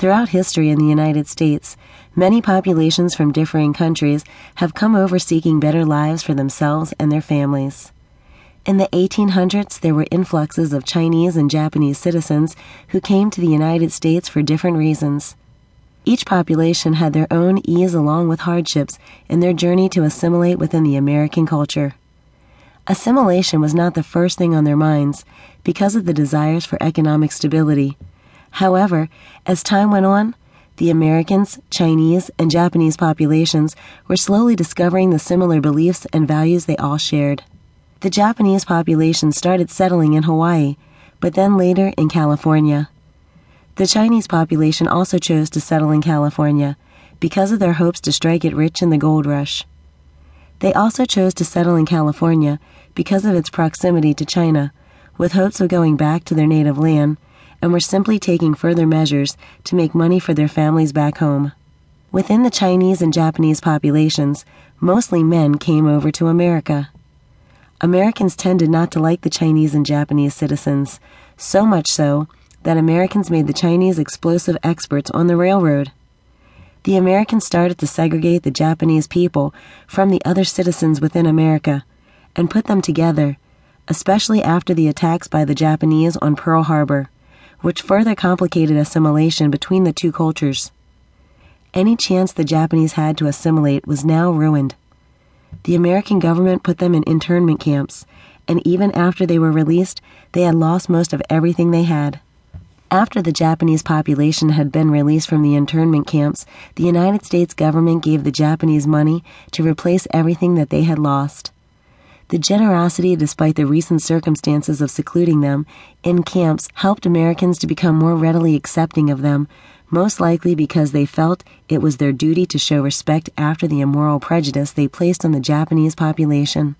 Throughout history in the United States, many populations from differing countries have come over seeking better lives for themselves and their families. In the 1800s, there were influxes of Chinese and Japanese citizens who came to the United States for different reasons. Each population had their own ease along with hardships in their journey to assimilate within the American culture. Assimilation was not the first thing on their minds because of the desires for economic stability. However, as time went on, the Americans, Chinese, and Japanese populations were slowly discovering the similar beliefs and values they all shared. The Japanese population started settling in Hawaii, but then later in California. The Chinese population also chose to settle in California because of their hopes to strike it rich in the gold rush. They also chose to settle in California because of its proximity to China, with hopes of going back to their native land and were simply taking further measures to make money for their families back home. Within the Chinese and Japanese populations, mostly men came over to America. Americans tended not to like the Chinese and Japanese citizens, so much so that Americans made the Chinese explosive experts on the railroad. The Americans started to segregate the Japanese people from the other citizens within America and put them together, especially after the attacks by the Japanese on Pearl Harbor which further complicated assimilation between the two cultures. Any chance the Japanese had to assimilate was now ruined. The American government put them in internment camps, and even after they were released, they had lost most of everything they had. After the Japanese population had been released from the internment camps, the United States government gave the Japanese money to replace everything that they had lost. The generosity, despite the recent circumstances of secluding them in camps, helped Americans to become more readily accepting of them, most likely because they felt it was their duty to show respect after the immoral prejudice they placed on the Japanese population.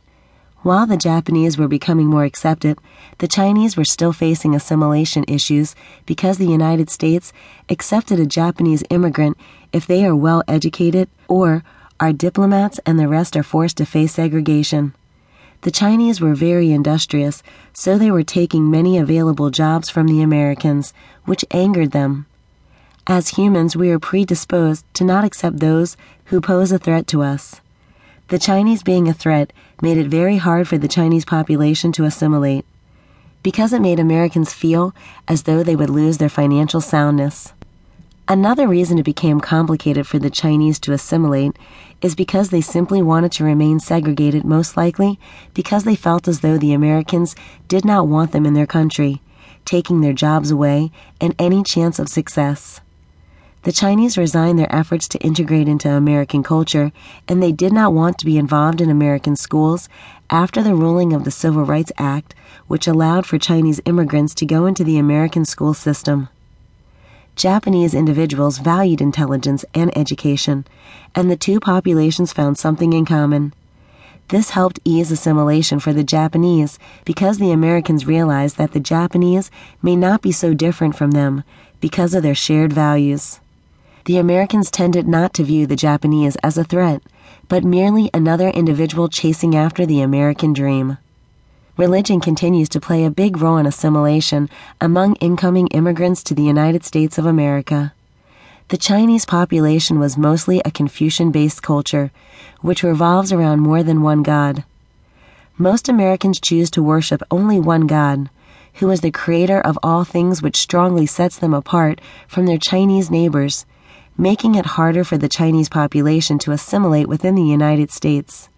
While the Japanese were becoming more accepted, the Chinese were still facing assimilation issues because the United States accepted a Japanese immigrant if they are well educated or are diplomats and the rest are forced to face segregation. The Chinese were very industrious, so they were taking many available jobs from the Americans, which angered them. As humans, we are predisposed to not accept those who pose a threat to us. The Chinese being a threat made it very hard for the Chinese population to assimilate, because it made Americans feel as though they would lose their financial soundness. Another reason it became complicated for the Chinese to assimilate is because they simply wanted to remain segregated, most likely because they felt as though the Americans did not want them in their country, taking their jobs away and any chance of success. The Chinese resigned their efforts to integrate into American culture, and they did not want to be involved in American schools after the ruling of the Civil Rights Act, which allowed for Chinese immigrants to go into the American school system. Japanese individuals valued intelligence and education, and the two populations found something in common. This helped ease assimilation for the Japanese because the Americans realized that the Japanese may not be so different from them because of their shared values. The Americans tended not to view the Japanese as a threat, but merely another individual chasing after the American dream religion continues to play a big role in assimilation among incoming immigrants to the United States of America. The Chinese population was mostly a Confucian based culture, which revolves around more than one God. Most Americans choose to worship only one God, who is the creator of all things, which strongly sets them apart from their Chinese neighbors, making it harder for the Chinese population to assimilate within the United States.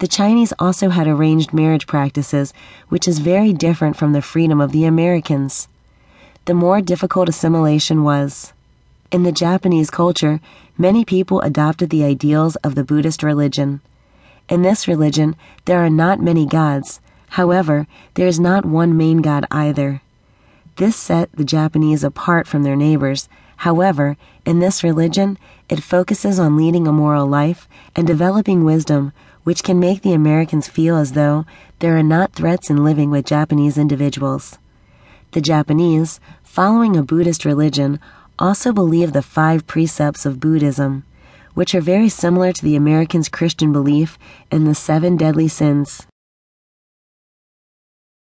The Chinese also had arranged marriage practices, which is very different from the freedom of the Americans. The more difficult assimilation was. In the Japanese culture, many people adopted the ideals of the Buddhist religion. In this religion, there are not many gods. However, there is not one main god either. This set the Japanese apart from their neighbors. However, in this religion, it focuses on leading a moral life and developing wisdom which can make the Americans feel as though there are not threats in living with Japanese individuals. The Japanese, following a Buddhist religion, also believe the five precepts of Buddhism, which are very similar to the Americans' Christian belief in the seven deadly sins.